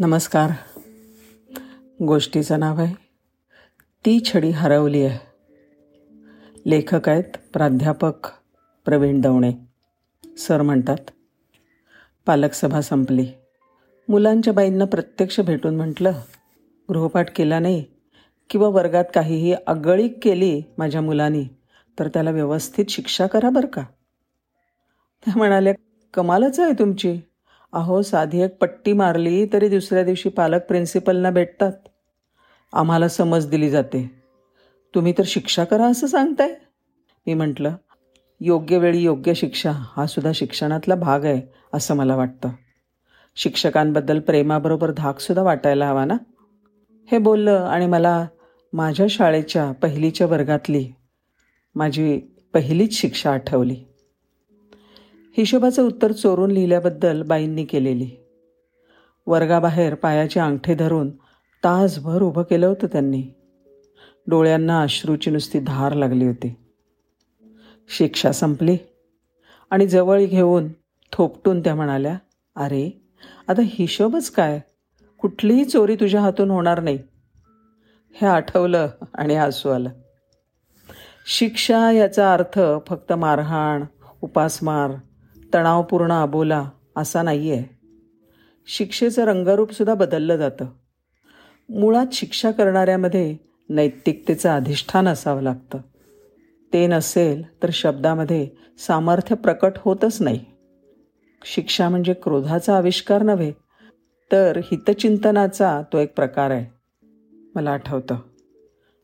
नमस्कार. गोष्टीचं नाव आहे ती छडी हरवली आहे. लेखक आहेत प्राध्यापक प्रवीण दवणे. सर म्हणतात पालकसभा संपली. मुलांच्या बाईंना प्रत्यक्ष भेटून म्हटलं गृहपाठ केला नाही किंवा वर्गात काहीही अगळीक केली माझ्या मुलांनी तर त्याला व्यवस्थित शिक्षा करा बरं का? त्या म्हणाल्या कमालच आहे तुमची. अहो साधी एक पट्टी मारली तरी दुसऱ्या दिवशी पालक प्रिन्सिपलना भेटतात. आम्हाला समज दिली जाते. तुम्ही तर शिक्षा करा असं सांगताय. मी म्हटलं योग्य वेळी योग्य शिक्षा हा सुद्धा शिक्षणातला भाग आहे असं मला वाटतं. शिक्षकांबद्दल प्रेमाबरोबर धाकसुद्धा वाटायला हवा ना? हे बोललं आणि मला माझ्या शाळेच्या पहिलीच्या वर्गातली माझी पहिलीच शिक्षा आठवली. हिशोबाचं उत्तर चोरून लिहिल्याबद्दल बाईंनी केलेली. वर्गाबाहेर पायाचे अंगठे धरून तासभर उभं केलं होतं त्यांनी. डोळ्यांना अश्रूची नुसती धार लागली होती. शिक्षा संपली आणि जवळ घेऊन थोपटून त्या म्हणाल्या अरे आता हिशोबच काय? कुठलीही चोरी तुझ्या हातून होणार नाही. हे आठवलं आणि हसू आलं. शिक्षा याचा अर्थ फक्त मारहाण उपासमार तणावपूर्ण अबोला असा नाही आहे शिक्षेचं रंगरूपसुद्धा बदललं जातं. मुळात शिक्षा करणाऱ्यामध्ये नैतिकतेचं अधिष्ठान असावं लागतं. ते नसेल तर शब्दामध्ये सामर्थ्य प्रकट होतच नाही. शिक्षा म्हणजे क्रोधाचा आविष्कार नव्हे तर हितचिंतनाचा तो एक प्रकार आहे मला आठवतं.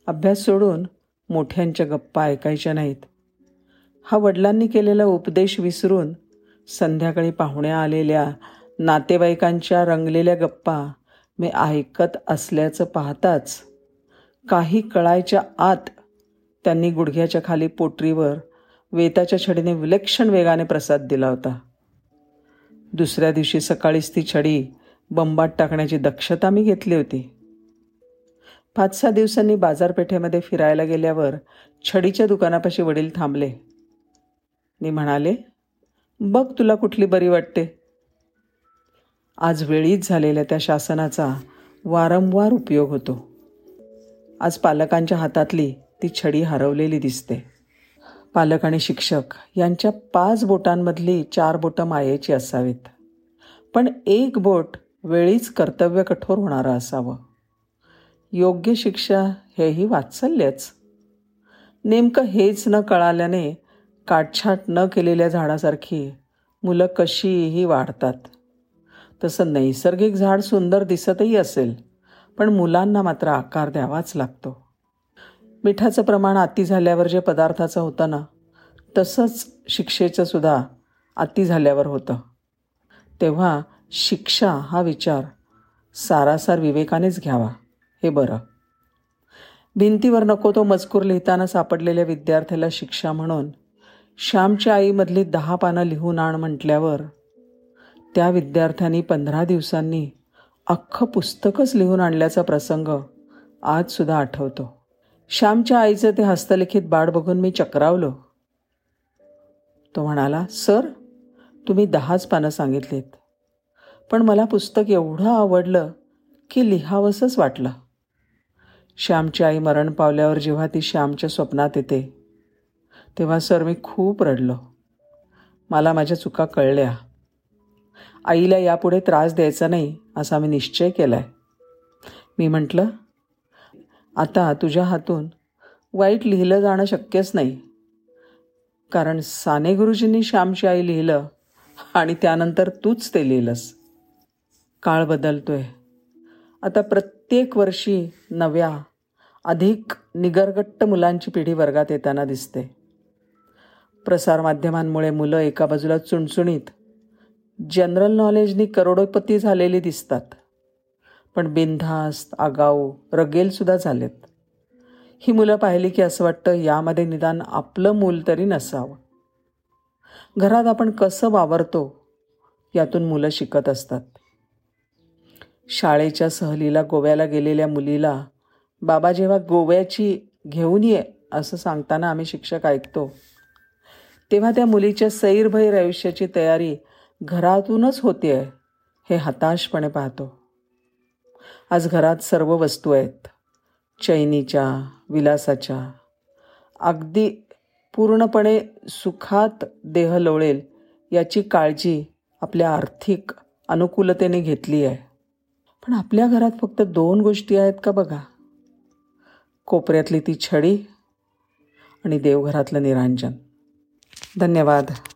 अभ्यास सोडून मोठ्यांच्या गप्पा ऐकायच्या नाहीत. हा वडिलांनी केलेला उपदेश विसरून संध्याकाळी पाहुण्या आलेल्या नातेवाईकांच्या रंगलेल्या गप्पा मी ऐकत असल्याचं पाहताच काही कळायच्या आत त्यांनी गुडघ्याच्या खाली पोटरीवर वेताच्या छडीने विलक्षण वेगाने प्रसाद दिला होता. दुसऱ्या दिवशी सकाळीच ती छडी बंबात टाकण्याची दक्षता मी घेतली होती. पाच सहा दिवसांनी बाजारपेठेमध्ये फिरायला गेल्यावर छडीच्या दुकानापाशी वडील थांबले. मी म्हणाले बघ तुला कुठली बरी वाटते. आज वेळीच झालेल्या त्या शासनाचा वारंवार उपयोग होतो. आज पालकांच्या हातातली ती छडी हरवलेली दिसते. पालक आणि शिक्षक यांच्या पाच बोटांमधली चार बोटं मायेची असावीत. पण एक बोट वेळीच कर्तव्य कठोर होणारं असावं. योग्य शिक्षा हेही वात्सल्यच. नेमकं हेच न कळाल्याने काटछाट न केलेल्या झाडासारखी मुलं कशीही वाढतात. तसं नैसर्गिक झाड सुंदर दिसतही असेल पण मुलांना मात्र आकार द्यावाच लागतो. मिठाचं प्रमाण अति झाल्यावर जे पदार्थाचं होतं ना तसंच शिक्षेचं सुद्धा अति झाल्यावर होतं. तेव्हा शिक्षा हा विचार सारासार विवेकानेच घ्यावा हे बरं. भिंतीवर नको तो मजकूर लिहिताना सापडलेल्या विद्यार्थ्याला शिक्षा म्हणून श्यामच्या आईमधली दहा पानं लिहून आण म्हटल्यावर त्या विद्यार्थ्यांनी पंधरा दिवसांनी अख्खं पुस्तकच लिहून आणल्याचा प्रसंग आजसुद्धा आठवतो. श्यामच्या आईचं ते हस्तलिखित बाळ बघून मी चक्रावलो. तो म्हणाला सर तुम्ही दहाच पानं सांगितलीत. पण मला पुस्तक एवढं आवडलं की लिहावंसंच वाटलं. श्यामची आई मरण पावल्यावर जेव्हा ती श्यामच्या स्वप्नात येते तेव्हा सर मी खूप रडलो. मला माझ्या चुका कळल्या. आईला यापुढे त्रास द्यायचा नाही असा मी निश्चय केला आहे मी म्हटलं आता तुझ्या हातून वाईट लिहिलं जाणं शक्यच नाही. कारण साने गुरुजींनी श्यामची आई लिहिलं आणि त्यानंतर तूच ते लिहिलंस. काळ बदलतोय. आता प्रत्येक वर्षी नव्या अधिक निगरगट्ट मुलांची पिढी वर्गात येताना दिसते. प्रसारमाध्यमांमुळे मुलं एका बाजूला चुणचुणीत. जनरल नॉलेजनी करोडोपती झालेली दिसतात. पण बिनधास्त आगाऊ रगेलसुद्धा झालेत. ही मुलं पाहिली की असं वाटतं यामध्ये निदान आपलं मूल तरी नसावं. घरात आपण कसं वावरतो यातून मुलं शिकत असतात. शाळेच्या सहलीला गोव्याला गेलेल्या मुलीला बाबा जेव्हा गोव्याची घेऊन ये असं सांगताना आम्ही शिक्षक ऐकतो. तेव्हा त्या मुलीच्या सैरभैर आयुष्याची तयारी घरातूनच होते आहे हे हताशपणे पाहतो. आज घरात सर्व वस्तू आहेत. चैनीच्या विलासाच्या. अगदी पूर्णपणे सुखात देह लोळेल याची काळजी आपल्या आर्थिक अनुकूलतेने घेतली आहे. पण आपल्या घरात फक्त दोन गोष्टी आहेत का बघा? कोपऱ्यातली ती छडी आणि देवघरातलं निरांजन. धन्यवाद